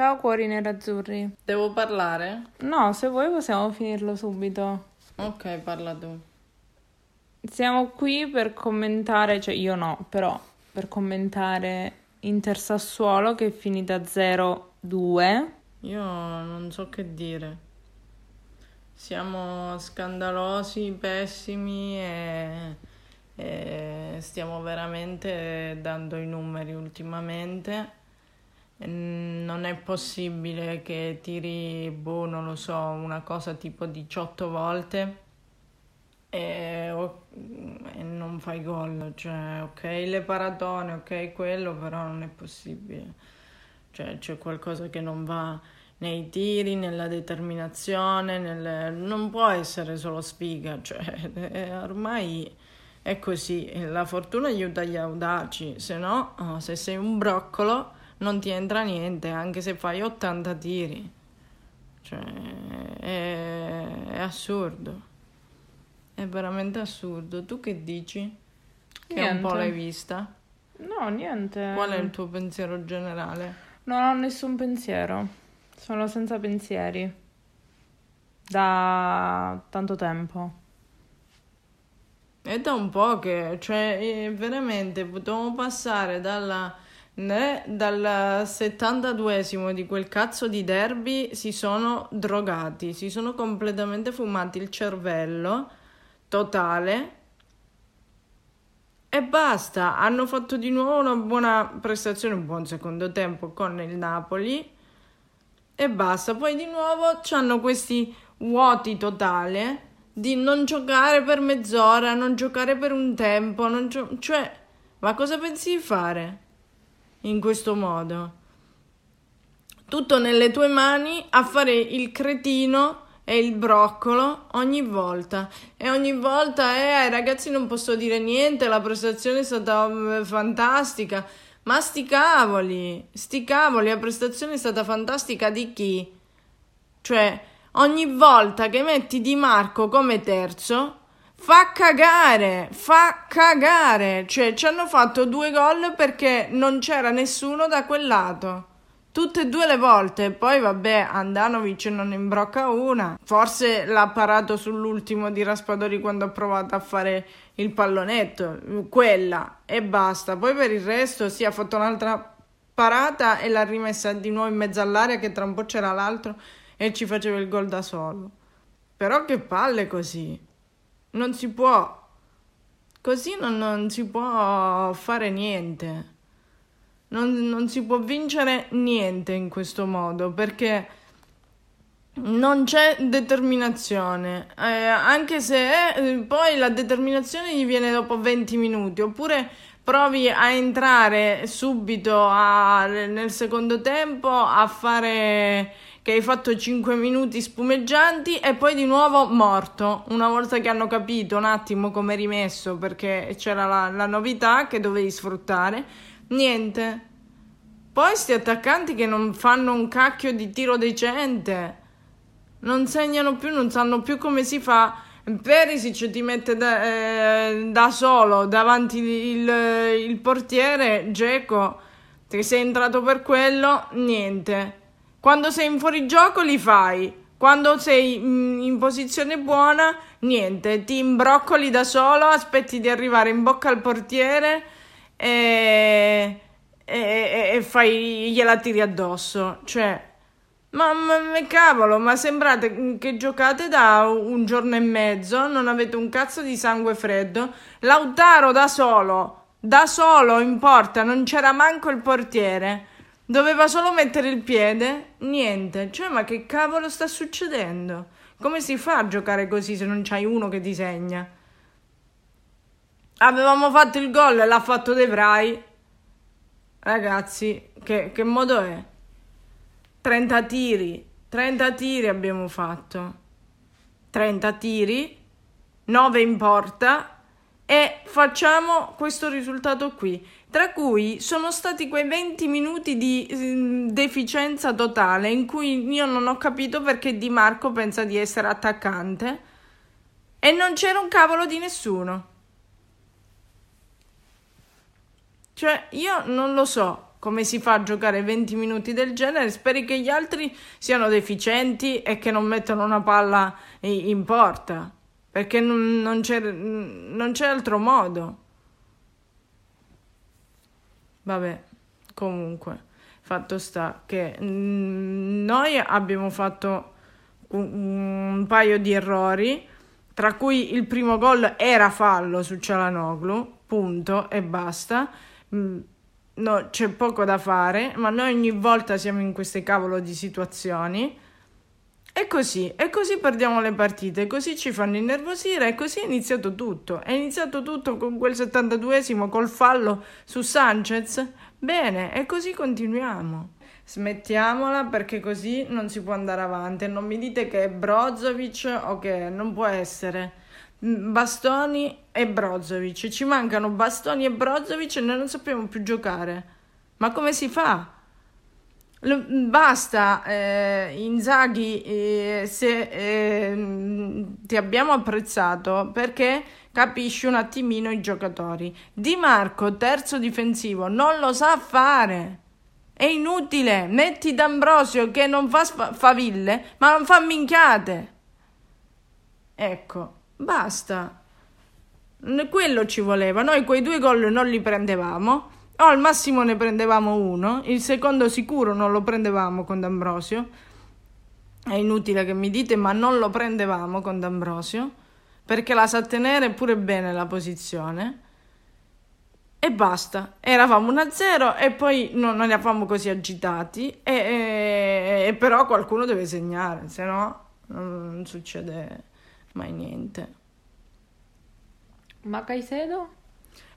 Ciao cuori nerazzurri. Devo parlare? No, se vuoi possiamo finirlo subito. Ok, parla tu. Siamo qui per commentare, cioè io no, però per commentare Inter Sassuolo che è finita 0-2. Io non so che dire. Siamo scandalosi, pessimi e, e stiamo veramente dando i numeri ultimamente. Non è possibile che tiri, boh, non lo so, una cosa tipo 18 volte e, e non fai gol. Cioè, ok, le paratone, ok, quello, però non è possibile. Cioè, c'è qualcosa che non va nei tiri, nella determinazione, nel... non può essere solo sfiga, cioè, ormai è così. La fortuna aiuta gli audaci, se no, oh, se sei un broccolo non ti entra niente, anche se fai 80 tiri. Cioè, è, è assurdo. È veramente assurdo. Tu che dici? Che niente. un po' l'hai vista? No, niente. Qual è il tuo pensiero generale? Non ho nessun pensiero. Sono senza pensieri. Da tanto tempo. È da un po' che, cioè, veramente potevamo passare dalla né dal 72esimo di quel cazzo di derby si sono drogati, si sono completamente fumati il cervello totale e basta. Hanno fatto di nuovo una buona prestazione, un buon secondo tempo con il Napoli e basta. Poi di nuovo hanno questi vuoti totali di non giocare per mezz'ora, non giocare per un tempo, gio- cioè, ma cosa pensi di fare? In questo modo. Tutto nelle tue mani a fare il cretino e il broccolo ogni volta. E ogni volta, eh, ragazzi non posso dire niente, la prestazione è stata mm, fantastica. Ma sti cavoli, sti cavoli, la prestazione è stata fantastica di chi? Cioè, ogni volta che metti Di Marco come terzo, Fa cagare, fa cagare. Cioè, ci hanno fatto due gol perché non c'era nessuno da quel lato. Tutte e due le volte. Poi, vabbè, Andanovic non imbrocca una. Forse l'ha parato sull'ultimo di Raspadori quando ha provato a fare il pallonetto. Quella e basta. Poi per il resto, sì, ha fatto un'altra parata e l'ha rimessa di nuovo in mezzo all'area che tra un po' c'era l'altro e ci faceva il gol da solo. Però che palle così. Non si può. Così non, non si può fare niente. Non, non, si può vincere niente in questo modo perché non c'è determinazione. Eh, anche se eh, poi la determinazione gli viene dopo 20 minuti oppure provi a entrare subito a, nel secondo tempo a fare che hai fatto 5 minuti spumeggianti e poi di nuovo morto. Una volta che hanno capito un attimo come rimesso perché c'era la, la novità che dovevi sfruttare, niente. Poi sti attaccanti che non fanno un cacchio di tiro decente, non segnano più, non sanno più come si fa. Perisic ti mette da, eh, da solo davanti il, il portiere, Geco, che sei entrato per quello, niente. Quando sei in fuorigioco li fai. Quando sei mm, in posizione buona, niente, ti imbroccoli da solo, aspetti di arrivare in bocca al portiere e, e, e fai, gliela tiri addosso. Cioè, ma, ma, cavolo, ma sembrate che giocate da un giorno e mezzo, non avete un cazzo di sangue freddo. Lautaro da solo, da solo in porta, non c'era manco il portiere. Doveva solo mettere il piede? Niente. Cioè, ma che cavolo sta succedendo? Come si fa a giocare così se non c'hai uno che disegna? Avevamo fatto il gol e l'ha fatto De Vrij. Ragazzi, che, che modo è? 30 tiri. 30 tiri abbiamo fatto. 30 tiri. 9 in porta e facciamo questo risultato qui, tra cui sono stati quei 20 minuti di eh, deficienza totale in cui io non ho capito perché Di Marco pensa di essere attaccante e non c'era un cavolo di nessuno. Cioè, io non lo so, come si fa a giocare 20 minuti del genere, speri che gli altri siano deficienti e che non mettano una palla in porta, perché non, c'è, non c'è altro modo. Vabbè, comunque, fatto sta che mm, noi abbiamo fatto un, paio di errori, tra cui il primo gol era fallo su Cialanoglu, punto e basta. Mm, no, c'è poco da fare, ma noi ogni volta siamo in queste cavolo di situazioni. E così, e così perdiamo le partite, così ci fanno innervosire e così è iniziato tutto. È iniziato tutto con quel 72esimo col fallo su Sanchez. Bene, e così continuiamo. Smettiamola perché così non si può andare avanti. Non mi dite che è Brozovic o che non può essere. Bastoni e Brozovic. Ci mancano Bastoni e Brozovic e noi non sappiamo più giocare. Ma come si fa? Basta, eh, Inzaghi, eh, se eh, ti abbiamo apprezzato perché capisci un attimino i giocatori. Di Marco, terzo difensivo, non lo sa fare. È inutile. Metti D'Ambrosio che non fa faville, ma non fa minchiate. Ecco. Basta. Quello ci voleva. Noi quei due gol non li prendevamo. O al massimo ne prendevamo uno. Il secondo sicuro non lo prendevamo con D'Ambrosio. È inutile che mi dite, ma non lo prendevamo con D'Ambrosio. Perché la sa tenere pure bene la posizione. E basta. Eravamo 1-0 e poi non, non eravamo così agitati. E, e, e però qualcuno deve segnare, se no non succede mai niente. Ma Caicedo?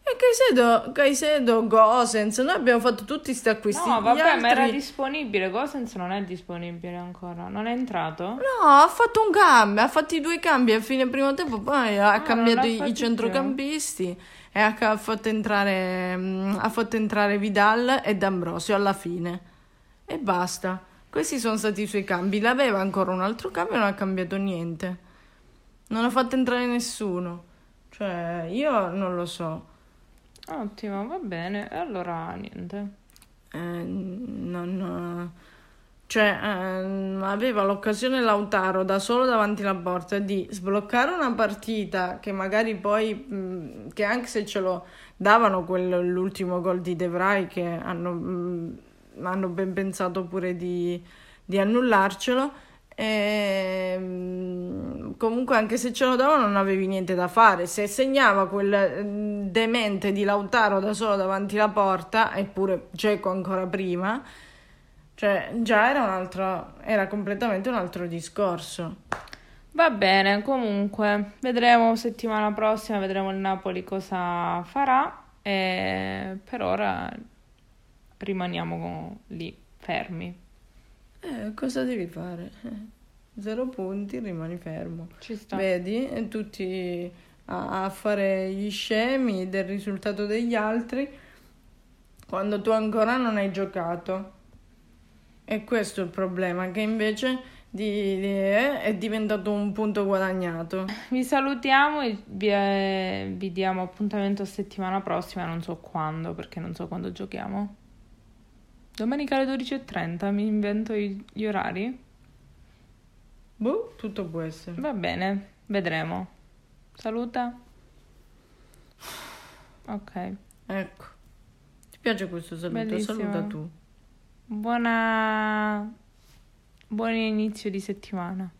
E Caicedo, Caicedo, Gosens, noi abbiamo fatto tutti questi acquisti. No, vabbè, altri... ma era disponibile. Gosens non è disponibile ancora. Non è entrato? No, ha fatto un cambio, ha fatto i due cambi a fine primo tempo, poi ha ah, cambiato i, i centrocampisti e ha fatto, entrare, mm, ha fatto entrare Vidal e D'Ambrosio alla fine. E basta. Questi sono stati i suoi cambi. L'aveva ancora un altro cambio e non ha cambiato niente. Non ha fatto entrare nessuno. Cioè, io non lo so. Ottimo, va bene. E allora niente. Eh, non... Cioè, eh, aveva l'occasione Lautaro da solo davanti alla porta di sbloccare una partita che magari poi, mh, che anche se ce lo davano quel, l'ultimo gol di De Vrij che hanno, mh, hanno ben pensato pure di, di annullarcelo, e, ehm, comunque, anche se ce lo davano, non avevi niente da fare. Se segnava quel mm, demente di Lautaro da solo davanti alla porta, eppure Geco ancora prima, cioè già era un altro, era completamente un altro discorso. Va bene, comunque, vedremo settimana prossima, vedremo il Napoli cosa farà. E per ora rimaniamo lì, fermi. Eh, cosa devi fare? Zero punti, rimani fermo. Ci sta. Vedi, e tutti a, a fare gli scemi del risultato degli altri quando tu ancora non hai giocato. E questo è il problema, che invece di, di, eh, è diventato un punto guadagnato. Vi salutiamo e vi, eh, vi diamo appuntamento settimana prossima, non so quando, perché non so quando giochiamo. Domenica alle 12.30 mi invento gli orari? Boh, tutto può essere. Va bene, vedremo. Saluta. Ok. Ecco. Ti piace questo saluto? Bellissimo. Saluta tu. Buona... Buon inizio di settimana.